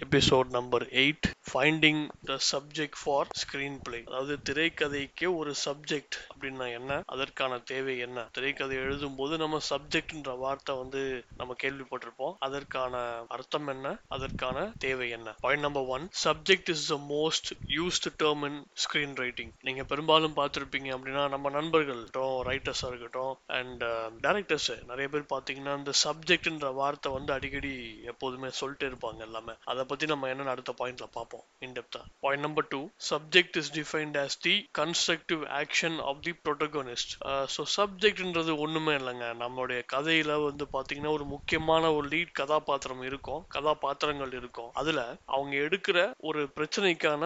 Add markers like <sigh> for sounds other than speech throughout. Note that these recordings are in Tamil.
Episode number eight finding the subject for screenplay அதாவது திரைக்கதைக்கு ஒரு சப்ஜெக்ட் அப்படின்னா என்ன? அதற்கான தேவை என்ன? திரைக்கதை எழுதும் போது நம்ம சப்ஜெக்ட்ன்ற வார்த்தை வந்து நம்ம கேள்விப்பட்டிருப்போம். அதற்கான அர்த்தம் என்ன? அதற்கான தேவை என்ன? Point number one subject is the most used term in screenwriting நீங்க பெரும்பாலும் பார்த்துருப்பீங்க அப்படின்னா நம்ம நண்பர்கள் ரைட்டர்ஸாக இருக்கட்டும் அண்ட் டேரக்டர்ஸ் uh, நிறைய பேர் பார்த்தீங்கன்னா இந்த சப்ஜெக்ட்ன்ற வார்த்தை வந்து அடிக்கடி எப்போதுமே சொல்லிட்டு இருப்பாங்க எல்லாமே. அதை பத்தி நம்ம என்னன்னு அடுத்த பாயிண்ட்ல பார்ப்போம். இன்டெப்தா point number two subject is defined as the constructive action of the protagonist so சப்ஜெக்ட்ன்றது ஒண்ணுமே இல்லைங்க. நம்மளுடைய கதையில வந்து பாத்தீங்கன்னா ஒரு முக்கியமான ஒரு லீட் கதாபாத்திரம் இருக்கும். கதாபாத்திரங்கள் இருக்கும். அதுல அவங்க எடுக்கிற ஒரு பிரச்சனைக்கான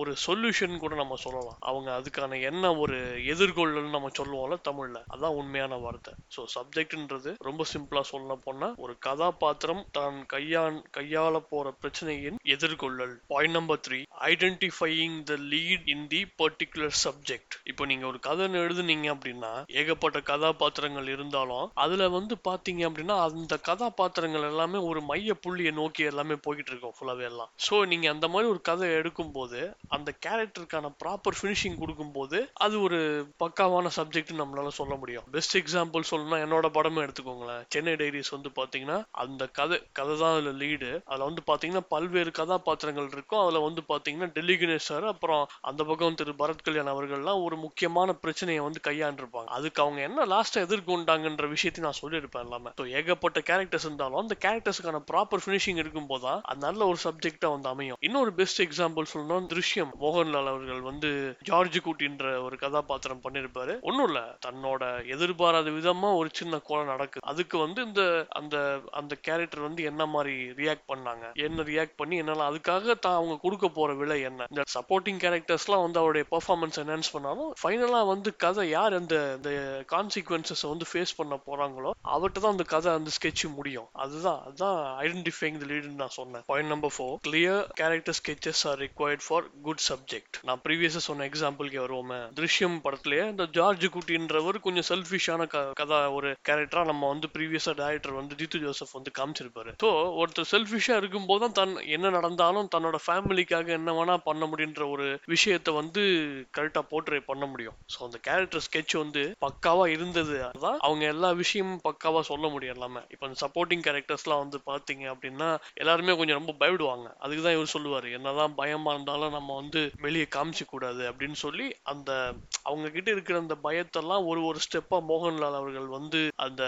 ஒரு சொல்யூஷன் கூட நம்ம சொல்லலாம். அவங்க அதுக்கான என்ன ஒரு எதிர்கொள்ளல் நம்ம சொல்லுவோம்ல தமிழ்ல. அதான் உண்மையான வார்த்தை. ஸோ சப்ஜெக்ட்ன்றது ரொம்ப சிம்பிளா சொல்ல போனா ஒரு கதாபாத்திரம் தான் கையான் கையாள போற பிரச்சனையின் எதிர்கொள்ளல். Point number three identifying the lead in the particular subject இப்போ நீங்க ஒரு கதை எழுதுனீங்க அப்படின்னா ஏகப்பட்ட கதாபாத்திரங்கள் இருந்தாலும் அதுல வந்து பாத்தீங்க அப்படின்னா அந்த கதாபாத்திரங்கள் எல்லாமே ஒரு மைய புள்ளியை நோக்கி எல்லாமே போய்கிட்டு இருக்கும் ஃபுல்லாவே எல்லாம். ஸோ நீங்க அந்த மாதிரி ஒரு கதை எடுக்கும் போது அந்த கேரக்டருக்கான ப்ராப்பர் ஃபினிஷிங் கொடுக்கும் போது அது ஒரு பக்காவான சப்ஜெக்ட் நம்மளால சொல்ல முடியும். பெஸ்ட் எக்ஸாம்பிள் சொல்லணும்னா என்னோட படமே எடுத்துக்கோங்களேன். சென்னை டைரிஸ் வந்து பாத்தீங்கன்னா அந்த கதை கதை தான் அதுல லீடு அதுல வந்து பாத்தீங்கன்னா பல்வேறு கதாபாத்திரங்கள் இருக்கும் அதில் வந்து பார்த்தீங்கன்னா டெல்லி கணேஷ் சார் அப்புறம் அந்த பக்கம் திரு பரத் கல்யாண் அவர்கள்லாம் ஒரு முக்கியமான பிரச்சனையை வந்து கையாண்டிருப்பாங்க. அதுக்கு அவங்க என்ன லாஸ்ட்டாக எதிர்கொண்டாங்கன்ற விஷயத்தையும் நான் சொல்லியிருப்பேன் எல்லாமே. ஸோ ஏகப்பட்ட கேரக்டர்ஸ் இருந்தாலும் அந்த கேரக்டர்ஸுக்கான ப்ராப்பர் ஃபினிஷிங் இருக்கும் போதுதான் அது நல்ல ஒரு சப்ஜெக்டாக வந்து அமையும். இன்னொரு பெஸ்ட் எக்ஸாம்பிள் சொல்லணும் திருஷ்யம் மோகன்லால் அவர்கள் வந்து ஜார்ஜ் கூட்டின்ற ஒரு கதாபாத்திரம் பண்ணியிருப்பாரு. ஒன்றும் இல்லை தன்னோட எதிர்பாராத விதமாக ஒரு சின்ன கோலம் நடக்குது. அதுக்கு வந்து இந்த அந்த அந்த கேரக்டர் வந்து என்ன மாதிரி ரியாக்ட் பண்ணாங்க? என்ன ரியாக்ட் பண்ணி என்னால அதுக்காக தான் அவங்க கொடுக்க போற விலை என்ன? இந்த சப்போர்ட்டிங் கேரக்டர்ஸ்லாம் வந்து அவருடைய பெர்ஃபார்மன்ஸ் என்ஹான்ஸ் பண்ணாலும் ஃபைனலா வந்து கதை யார் அந்த இந்த கான்சிக்வன்சஸ் வந்து ஃபேஸ் பண்ண போறாங்களோ அவர்கிட்ட தான் அந்த கதை அந்த ஸ்கெட்ச் முடியும். அதுதான் அதுதான் ஐடென்டிஃபைங் த லீடுன்னு நான் சொன்னேன். Point number four clear character sketches are required for good subject நான் ப்ரீவியஸா சொன்ன எக்ஸாம்பிள்கே வருவோமே. திருஷ்யம் படத்துலயே இந்த ஜார்ஜ் குட்டின்றவர் கொஞ்சம் செல்ஃபிஷான கதா ஒரு கேரக்டரா நம்ம வந்து ப்ரீவியஸா டேரக்டர் வந்து ஜித்து ஜோசப் வந்து காமிச்சிருப்பாரு. ஸோ ஒருத்தர் செல்ஃபிஷா இருக்கும் தான் தன் என்ன நடந்தாலும் தன்னோட ஃபேமிலிக்காக என்ன வேணா பண்ண முடியுன்ற ஒரு விஷயத்த வந்து கரெக்டா போர்ட்ரே பண்ண முடியும். ஸோ அந்த கேரக்டர் ஸ்கெட்ச் வந்து பக்காவா இருந்தது. அதான் அவங்க எல்லா விஷயமும் பக்காவா சொல்ல முடியும் எல்லாமே. இப்போ இந்த சப்போர்ட்டிங் கேரக்டர்ஸ்லாம் வந்து பாத்தீங்க அப்படின்னா எல்லாருமே கொஞ்சம் ரொம்ப பயப்படுவாங்க. அதுக்கு தான் இவர் சொல்லுவார் என்னதான் பயமா இருந்தாலும் நம்ம வந்து வெளியே காமிச்சு கூடாது அப்படின்னு சொல்லி அந்த அவங்க கிட்ட இருக்கிற அந்த பயத்தெல்லாம் ஒரு ஒரு ஸ்டெப்பா மோகன்லால் அவர்கள் வந்து அந்த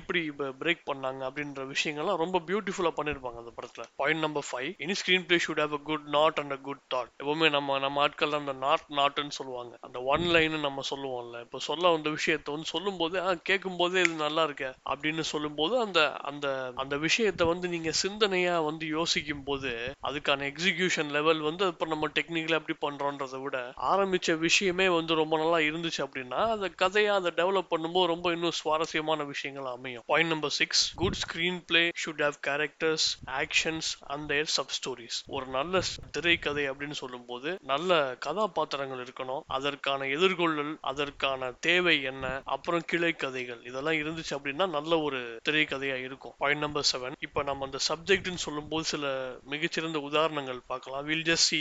எப்படி பிரேக் பண்ணாங்க அப்படின்ற விஷயங்கள்லாம் ரொம்ப பியூட்டிஃபுல்லா பண்ணிருப்பாங்க அந்த படத்துல. பாயிண்ட் நம்பர் ஃபைவ் இனி screenplay should have a good knot and a good thought எப்பவுமே நம்ம நம்ம ஆட்கள் அந்த நாட் நாட்னு சொல்லுவாங்க. அந்த ஒன் லைன் நம்ம சொல்லுவோம்ல. இப்போ சொல்ல வந்த விஷயத்த வந்து சொல்லும் போது கேட்கும் போதே இது நல்லா இருக்கு அப்படின்னு சொல்லும் போது அந்த அந்த அந்த விஷயத்த வந்து நீங்க சிந்தனையா வந்து யோசிக்கும் போது அதுக்கான எக்ஸிகியூஷன் லெவல் வந்து இப்போ நம்ம டெக்னிக்கலா எப்படி பண்றோன்றதை விட ஆரம்பிச்ச விஷயமே வந்து ரொம்ப நல்லா இருந்துச்சு அப்படின்னா அந்த கதையை அதை டெவலப் பண்ணும்போது ரொம்ப இன்னும் சுவாரஸ்யமான விஷயங்கள் அமையும். Point number six good screenplay should have characters actions and sub stories ஒரு நல்ல திரைக்கதை அப்படின்னு சொல்லும்போது நல்ல கதாபாத்திரங்கள் இருக்கணும். அதற்கான எதிர்கொள்ளல் அதற்கான தேவை என்ன? அப்புறம் கிளை கதைகள் இதெல்லாம் இருந்துச்சு அப்படின்னா நல்ல ஒரு திரைக்கதையா இருக்கும். பாயிண்ட் நம்பர் செவன் இப்போ நம்ம அந்த சப்ஜெக்ட்னு சொல்லும்போது சில மிகச்சிறந்த உதாரணங்கள் பார்க்கலாம். Will just see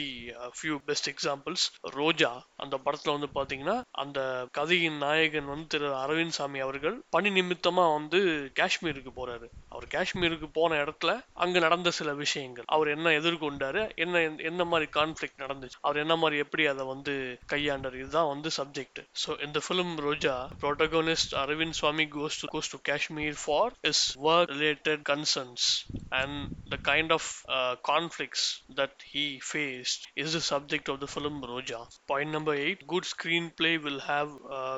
few best examples Roja அந்த படத்துல வந்து பாத்தீங்கன்னா அந்த கதையின் நாயகன் வந்து திரு அரவிந்த் சாமி அவர்கள் பணி நிமித்தமா வந்து காஷ்மீருக்கு போறாரு. அவர் காஷ்மீருக்கு போன இடத்துல அங்க நடந்த சில விஷயங்கள். அவர் என்ன எதிர்கொண்டாரு என்ன என்ன மாதிரி கான்ஃபிளிக் நடந்துச்சு அவர் என்ன மாதிரி எப்படி அதை வந்து கையாண்டார் இதுதான் வந்து சப்ஜெக்ட் ஸோ இந்த film Roja protagonist Arvind Swamy goes to goes to Kashmir for his work related concerns and the kind of conflicts that he faced is the subject of the film Roja point number eight good screenplay will have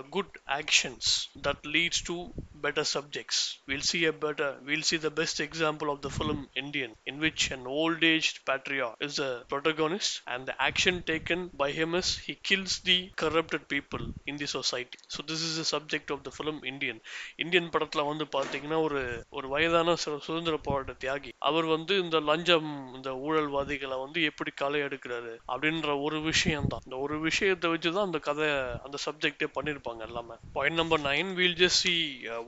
good actions that leads to better subjects. We'll see a better, we'll see the best example of the film Indian, in which an old aged patriarch is the protagonist, and the action taken by him is he kills the corrupted people in the society. So, this is the subject of the film Indian. Indian படத்துல வந்து பாத்தீங்கன்னா ஒரு ஒரு வயதான சுதந்திர போராட்ட தியாகி அவர் வந்து இந்த லஞ்சம் இந்த ஊழல்வாதிகளை வந்து எப்படி களை எடுக்கிறாரு அப்படின்ற ஒரு விஷயம் தான் இந்த ஒரு விஷயத்தை வச்சுதான் அந்த கதை அந்த சப்ஜெக்டே பண்ணிருப்பாங்க எல்லாமே point number nine will just see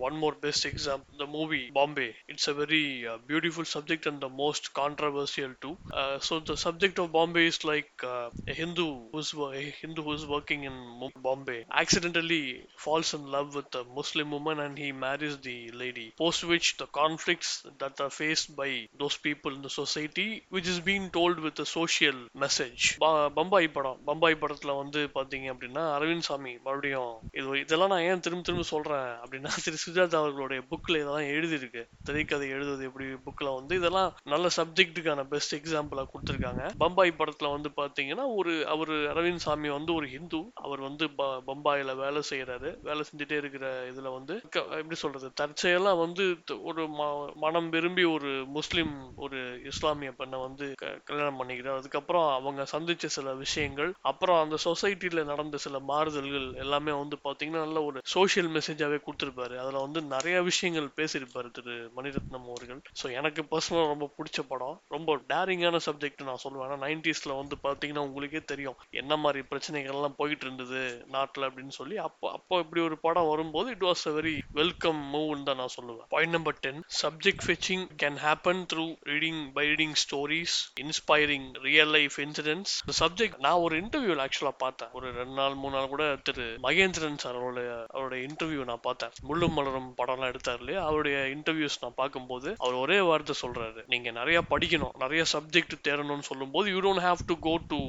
one more best example the movie bombay it's a very uh, beautiful subject and the most controversial too uh, so the subject of bombay is like uh, a hindu who's wo- a hindu who's working in Mo- bombay accidentally falls in love with a muslim woman and he marries the lady post which the conflicts that are faced by those people in the society which is being told with a social message ப- பம்பாய் படம் பம்பாய் படத்துல வந்து பாத்தீங்க அப்படின்னா அரவிந்த் சாமி மறுபடியும் இது இதெல்லாம் நான் ஏன் திரும்ப திரும்ப சொல்றேன் அப்படின்னா <laughs> திரு சுஜாதா அவர்களுடைய புக்கில் இதெல்லாம் எழுதியிருக்கு. திரைக்கதை எழுதுவது எப்படி புக்கில் வந்து இதெல்லாம் நல்ல சப்ஜெக்ட்டுக்கான பெஸ்ட் எக்ஸாம்பிளாக கொடுத்துருக்காங்க. பம்பாய் படத்தில் வந்து பார்த்தீங்கன்னா ஒரு அவர் அரவிந்த் சாமி வந்து ஒரு ஹிந்து. அவர் வந்து ப- வேலை செய்கிறாரு வேலை செஞ்சுட்டே இருக்கிற இதில் வந்து எப்படி சொல்கிறது தற்செயலா வந்து ஒரு ம- மனம் விரும்பி ஒரு முஸ்லீம் ஒரு இஸ்லாமிய பெண்ணை வந்து க- கல்யாணம் பண்ணிக்கிறார். அதுக்கப்புறம் அவங்க சந்திச்ச சில விஷயங்கள் அப்புறம் அந்த சொசைட்டியில் நடந்த சில மாறுதல்கள் எல்லாமே வந்து பார்த்தீங்கன்னா நல்ல ஒரு சோஷியல் மெசேஜாவே கொடுத்துருப்பாரு. அதில் வந்து நிறைய விஷயங்கள் பேசியிருப்பார் திரு மணிரத்னம் அவர்கள். ஸோ எனக்கு பர்சனலா ரொம்ப பிடிச்ச படம். ரொம்ப டேரிங்கான சப்ஜெக்ட் நான் சொல்லுவேன். ஏன்னா நைன்டிஸ்ல வந்து பார்த்தீங்கன்னா உங்களுக்கே தெரியும். என்ன மாதிரி பிரச்சனைகள் எல்லாம் போயிட்டு இருந்தது நாட்டில் அப்படின்னு சொல்லி. அப்போ அப்போ இப்படி ஒரு படம் வரும்போது it was a very welcome மூவ்னு தான் நான் சொல்லுவேன். Point number ten subject fetching can happen through reading by reading stories inspiring real life incidents இந்த சப்ஜெக்ட் நான் ஒரு இன்டர்வியூல ஆக்சுவலாக பார்த்தேன். ஒரு ரெண்டு நாள் மூணு நாள் கூட திரு மகேந்திரன் சார் அவருடைய அவருடைய இன்டர்வியூ நான் பார்த்தேன். முள்ளும் மலரும் படம்லாம் எடுத்தார் இல்லையா? அவருடைய இன்டர்வியூஸ் நான் பார்க்கும்போது அவர் ஒரே வார்த்தை சொல்றாரு. நீங்க நிறைய படிக்கணும் நிறைய சப்ஜெக்ட் தேடணும்னு சொல்லும்போது you don't have to go to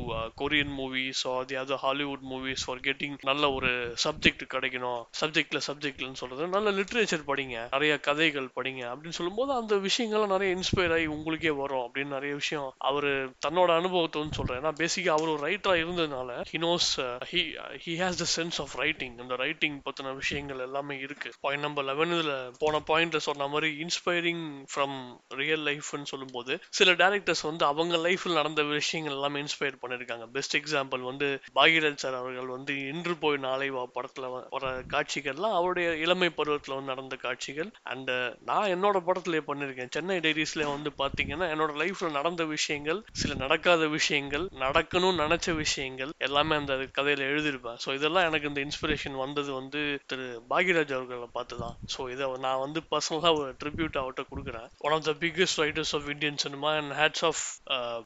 Korean movies or the other Hollywood movies for getting நல்ல ஒரு சப்ஜெக்ட் கிடைக்கணும். சப்ஜெக்ட்ல சப்ஜெக்ட்லன்னு சொல்றது. நல்ல லிட்ரேச்சர் படிங்க நிறைய கதைகள் படிங்க. அப்படின்னு சொல்லும்போது அந்த விஷயங்கள்லாம் நிறைய இன்ஸ்பயர் ஆகி உங்களுக்கே வரும் அப்படின்னு நிறைய விஷயம் அவர் தன்னோட அனுபவத்தை வந்து சொல்றேன் ஏன்னா பேசிக்கா அவர் ஒரு ரைட்டரா இருந்ததுனால he knows he he has the sense of writing அந்த ரைட்டிங் பத்தின விஷயங்கள் எல்லாமே இருக்கு. பாயிண்ட் நம்ம லெவனில் போன பாயிண்ட்ல சொன்ன மாதிரி இன்ஸ்பைரிங் ஃப்ரம் ரியல் லைஃப்னு சொல்லும்போது சில டேரக்டர்ஸ் வந்து அவங்க லைஃப்ல நடந்த விஷயங்கள் எல்லாமே இன்ஸ்பயர் பண்ணியிருக்காங்க பெஸ்ட் எக்ஸாம்பிள் வந்து பாகிராஜ் சார் அவர்கள் வந்து இன்று போய் நாளை வா படத்துல வ- வர காட்சிகள்லாம் அவருடைய இளமை பருவத்தில் வந்து நடந்த காட்சிகள். அண்ட் நான் என்னோட படத்துல பண்ணியிருக்கேன் சென்னை டைரிஸ்ல வந்து பார்த்தீங்கன்னா என்னோட லைஃப்ல நடந்த விஷயங்கள் சில நடக்காத விஷயங்கள் நடக்கணும்னு நினைச்ச விஷயங்கள் எல்லாமே அந்த கதையில எழுதியிருப்பேன். ஸோ இதெல்லாம் எனக்கு இந்த இன்ஸ்பிரேஷன் வந்தது வந்து திரு பாகிராஜ் அவர்களை பார்த்து தான் ஸோ இதை நான் வந்து பர்சனலாக ஒரு ட்ரிபியூட் அவர்கிட்ட கொடுக்குறேன். One of the biggest writers of Indian cinema and hats off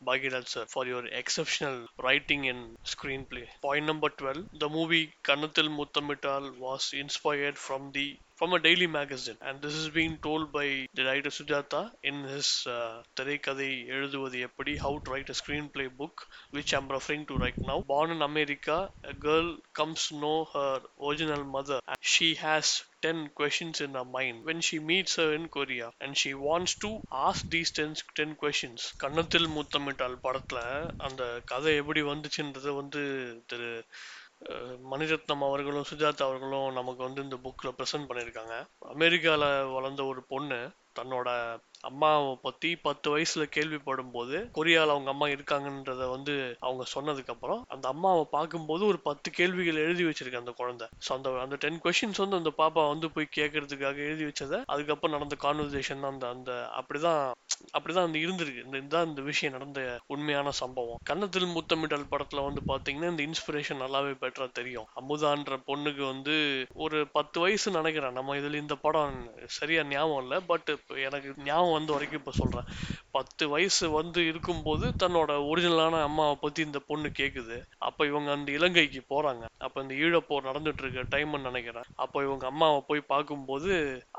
Bhagyaraj sir for your exceptional writing and screenplay point number twelve the movie Kannathil Muthamittal was inspired from the from a daily magazine and this is being told by the writer Sujata in his uh, திரைக்கதை எழுதுவது எப்படி how to write a screenplay book which I'm referring to right now born in America a girl comes to know her original mother and she has 10 questions in her mind when she meets her in Korea and she wants to ask these 10, 10 questions கன்னத்தில் முத்தமிட்டால் படத்துல அந்த கதை எப்படி வந்துச்சுன்றது வந்து திரு அஹ் மணிரத்னம் அவர்களும் சுஜாதா அவர்களும் நமக்கு வந்து இந்த புக்கில் ப்ரெசென்ட் பண்ணியிருக்காங்க. அமெரிக்காவில் வளர்ந்த ஒரு பொண்ணு தன்னோட அம்மாவை பத்தி பத்து வயசுல கேள்விப்படும் போது கொரியால அவங்க அம்மா இருக்காங்கன்றத வந்து அவங்க சொன்னதுக்கு அப்புறம் அந்த அம்மாவை பார்க்கும்போது ஒரு பத்து கேள்விகள் எழுதி வச்சிருக்கு அந்த குழந்தை. ஸோ அந்த அந்த டென் கொஸ்டின்ஸ் வந்து அந்த பாப்பா வந்து போய் கேட்கறதுக்காக எழுதி வச்சதை அதுக்கப்புறம் நடந்த கான்வர்சேஷன் அந்த அந்த அப்படிதான் அப்படிதான் அந்த இருந்திருக்கு. இந்த இதுதான் இந்த விஷயம் நடந்த உண்மையான சம்பவம். கன்னத்தில் முத்தமிடல் படத்துல வந்து பாத்தீங்கன்னா இந்த இன்ஸ்பிரேஷன் நல்லாவே பெட்டரா தெரியும். அமுதான்ற பொண்ணுக்கு வந்து ஒரு பத்து வயசு நினைக்கிறேன். நம்ம இதுல இந்த படம் சரியா ஞாபகம் இல்லை பட் எனக்கு ஞாபகம் வந்த வரைக்கும் இப்போ சொல்றேன். பத்து வயசு வந்து இருக்கும்போது தன்னோட ஒரிஜினலான அம்மாவை பற்றி இந்த பொண்ணு கேட்குது அப்போ இவங்க அந்த இலங்கைக்கு போறாங்க. அப்போ இந்த ஈழப்போர் நடந்துட்டு இருக்க டைம்னு நினைக்கிறேன். அப்போ இவங்க அம்மாவை போய் பார்க்கும்போது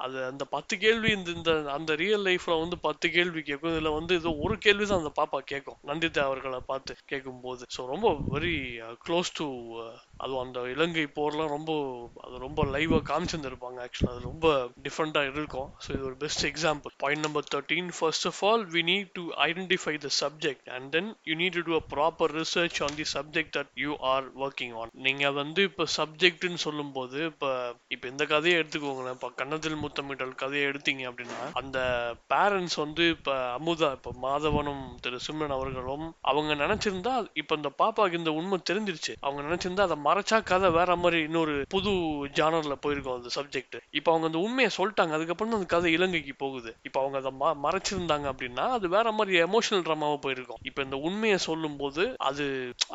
அது அந்த பத்து கேள்வி இந்த இந்த அந்த ரியல் லைஃப்ல வந்து பத்து கேள்வி கேட்கும் இதில் வந்து இது ஒரு கேள்வி தான் அந்த பாப்பா கேட்கும் நந்திதா அவர்களை பார்த்து கேட்கும்போது ஸோ ரொம்ப வெரி க்ளோஸ் டு அதுவும் அந்த இலங்கை போர்லாம் ரொம்ப அது ரொம்ப லைவாக காமிச்சிருந்துருப்பாங்க. ஆக்சுவலாக அது ரொம்ப டிஃப்ரெண்ட்டாக இருக்கும். ஸோ இது ஒரு best example point number thirteen first of all we need to identify the subject and then you need to do a proper research on the subject that you are working on. நீங்க வந்து இப்ப சப்ஜெக்ட்னு சொல்லும்போது இப்ப இப்ப இந்த கதையை எடுத்துக்கோங்களேன். இப்ப கன்னத்தில் முத்தமிட்டல் கதையை எடுத்தீங்க அப்படின்னா அந்த பேரண்ட்ஸ் வந்து இப்ப அமுதா இப்ப மாதவனும் திரு சிம்ரன் அவர்களும் அவங்க நினைச்சிருந்தா இப்ப இந்த பாப்பாக்கு இந்த உண்மை தெரிஞ்சிருச்சு. அவங்க நினைச்சிருந்தா அதை மறைச்சா கதை வேற மாதிரி இன்னொரு புது ஜானர்ல போயிருக்கும் அந்த சப்ஜெக்ட் இப்ப அவங்க அந்த உண்மையை சொல்லிட்டாங்க. அதுக்கப்புறம் தான் அந்த கதை இலங்கைக்கு போகுது. இப்ப அவங்க அதை மறைச்சிருந்தாங்க அப்படின்னா அது வேற மாதிரி எமோஷனல் ட்ராமாவா போயிருக்கும். இப்போ இந்த உண்மையை சொல்லும்போது அது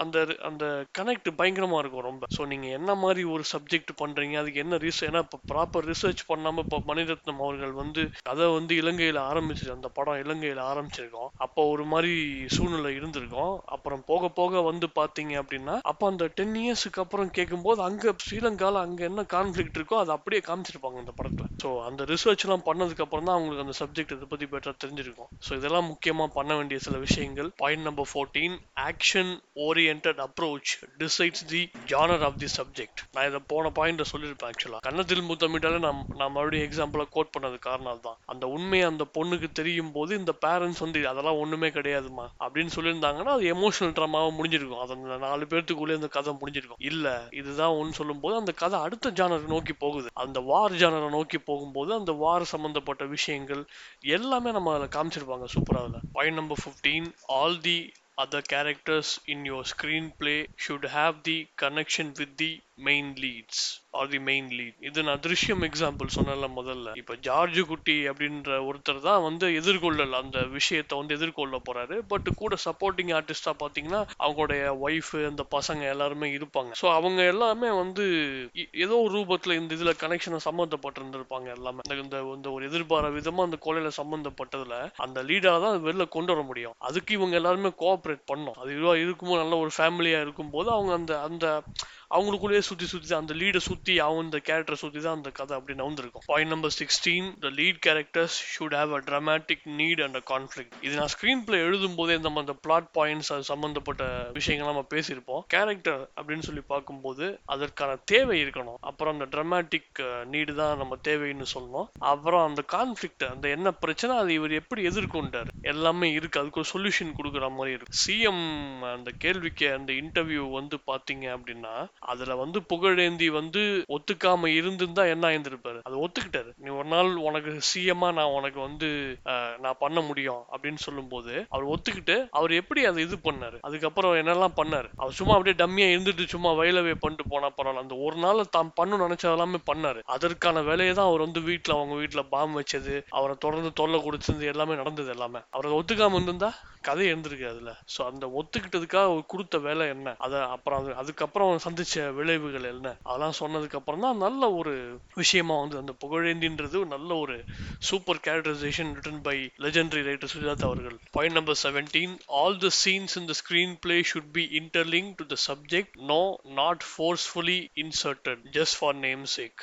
அந்த அந்த கனெக்ட் பயங்கரமா இருக்கும் ரொம்ப. ஸோ நீங்க என்ன மாதிரி ஒரு சப்ஜெக்ட் பண்றீங்க அதுக்கு என்ன ரீசன் ஏன்னா இப்போ ப்ராப்பர் ரிசர்ச் பண்ணாம இப்போ மணிரத்னம் அவர்கள் வந்து அதை வந்து இலங்கையில ஆரம்பிச்சு அந்த படம் இலங்கையில ஆரம்பிச்சிருக்கோம். அப்போ ஒரு மாதிரி சூழ்நிலை இருந்திருக்கும். அப்புறம் போக போக வந்து பாத்தீங்க அப்படின்னா அப்போ அந்த டென் இயர்ஸ்க்கு அப்புறம் கேட்கும்போது அங்க ஸ்ரீலங்கால அங்க என்ன கான்ஃபிளிக்ட் இருக்கோ அதை அப்படியே காமிச்சிருப்பாங்க அந்த படத்துல. ஸோ அந்த ரிசர்ச் எல்லாம் பண்ணதுக்கு அப்புறம் தான் அவங்களுக்கு அந்த சப்ஜெக்ட் இதை பத்தி பெட்டரா தெரிஞ்சிருக்கும். ஸோ இதெல்லாம் முக்கியமா பண்ண வேண்டிய சில விஷயங்கள். Point number fourteen action orient approach decides the genre of the subject நான் இதை போன பாயிண்ட் சொல்லியிருப்பேன் ஆக்சுவலா கன்னத்தில் முத்தமிட்டாலே நான் நான் மறுபடியும் எக்ஸாம்பிளா கோட் பண்ணது காரணம் தான் அந்த உண்மையை அந்த பொண்ணுக்கு தெரியும் போது இந்த பேரண்ட்ஸ் வந்து அதெல்லாம் ஒண்ணுமே கிடையாதுமா அப்படின்னு சொல்லியிருந்தாங்கன்னா அது எமோஷனல் ட்ராமாவா முடிஞ்சிருக்கும். அது அந்த நாலு பேர்த்துக்குள்ளே அந்த கதை முடிஞ்சிருக்கும். இல்ல இதுதான் ஒன்று சொல்லும்போது அந்த கதை அடுத்த ஜானரை நோக்கி போகுது. அந்த வார் ஜானரை நோக்கி போகும்போது அந்த வார் சம்பந்தப்பட்ட விஷயங்கள் எல்லாமே நம்ம அதில் காமிச்சிருப்பாங்க சூப்பராக அதில் point number fifteen all the other characters in your screenplay should have the connection with the main leads or the main lead இது நான் திருஷ்யம் எக்ஸாம்பிள் சொன்னல முதல்ல. இப்ப ஜார்ஜ் குட்டி அப்படின்ற ஒருத்தர் தான் வந்து எதிர்கொள்ளல அந்த விஷயத்தை வந்து எதிர்கொள்ள போறாரு. பட் கூட சப்போர்ட்டிங் ஆர்டிஸ்டா பாத்தீங்கன்னா அவங்களுடைய ஒய்ஃப் அந்த பசங்க எல்லாருமே இருப்பாங்க. ஸோ அவங்க எல்லாமே வந்து ஏதோ ஒரு ரூபத்துல இந்த இதுல கனெக்ஷனை சம்மந்தப்பட்டிருந்திருப்பாங்க எல்லாமே. இந்த- இந்த ஒரு எதிர்பார விதமா அந்த கொலையில சம்மந்தப்பட்டதுல அந்த லீடரா தான் வெளில கொண்டு வர முடியும். அதுக்கு இவங்க எல்லாருமே கோஆப்ரேட் பண்ணோம். அது இதுவா இருக்கும்போது நல்ல ஒரு ஃபேமிலியா இருக்கும்போது அவங்க அந்த அந்த அவங்களுக்குள்ளேயே சுத்தி சுத்தி அந்த லீடை சுத்தி அவன் இந்த கேரக்டரை சுத்தி தான் அந்த கதை அப்படி நவுந்திருக்கும் point number sixteen the lead characters should have a dramatic need and a conflict இது நான் ஸ்கிரீன் பிளே எழுதும் போதே நம்ம அந்த பிளாட் பாயிண்ட்ஸ் அது சம்பந்தப்பட்ட விஷயங்கள் நம்ம பேசியிருப்போம். கேரக்டர் அப்படின்னு சொல்லி பார்க்கும்போது அதற்கான தேவை இருக்கணும். அப்புறம் அந்த dramatic நீடு தான் நம்ம தேவைன்னு சொல்லணும். அப்புறம் அந்த கான்ஃபிளிக்ட் அந்த என்ன பிரச்சனை அது இவர் எப்படி எதிர்கொண்டார்? எல்லாமே இருக்கு. அதுக்கு ஒரு சொல்யூஷன் கொடுக்குற மாதிரி இருக்கு. சிஎம் அந்த கேள்விக்கு அந்த இன்டர்வியூ வந்து பார்த்தீங்க அப்படின்னா அதுல வந்து புகழேந்தி வந்து ஒத்துக்காம இருந்திருந்தா என்ன ஆயிருந்திருப்பாரு? அது ஒத்துக்கிட்டாரு. நீ ஒரு நாள் உனக்கு சிஎம்மா நான் உனக்கு வந்து நான் பண்ண முடியும் அப்படின்னு சொல்லும்போது அவர் ஒத்துக்கிட்டு அவர் எப்படி அதை இது பண்ணாரு? அதுக்கப்புறம் என்னெல்லாம் பண்ணாரு? அவர் சும்மா அப்படியே டம்மியா இருந்துட்டு சும்மா வயலவே பண்ணிட்டு போனா பரவாயில்ல. அந்த ஒரு நாள் தான் பண்ணு நினைச்சது எல்லாமே பண்ணாரு. அதற்கான வேலையை தான் அவர் வந்து வீட்டுல அவங்க வீட்டுல பாம் வச்சது அவரை தொடர்ந்து தொல்லை கொடுத்தது எல்லாமே நடந்தது எல்லாமே. அவரை ஒத்துக்காம இருந்திருந்தா கதை இருந்திருக்கு அதுல சோ அந்த ஒத்துக்கிட்டதுக்காக கொடுத்த வேலை என்ன? அதை அப்புறம் அது அதுக்கப்புறம் சந்திச்சு சந்திச்ச விளைவுகள் என்ன? அதெல்லாம் சொன்னதுக்கு அப்புறம் தான் நல்ல ஒரு விஷயமா வந்து அந்த புகழேந்தின்றது நல்ல ஒரு super characterization written by legendary writer Sujatha அவர்கள். Point number seventeen all the scenes in the screenplay should be interlink to the subject no not forcefully inserted just for name sake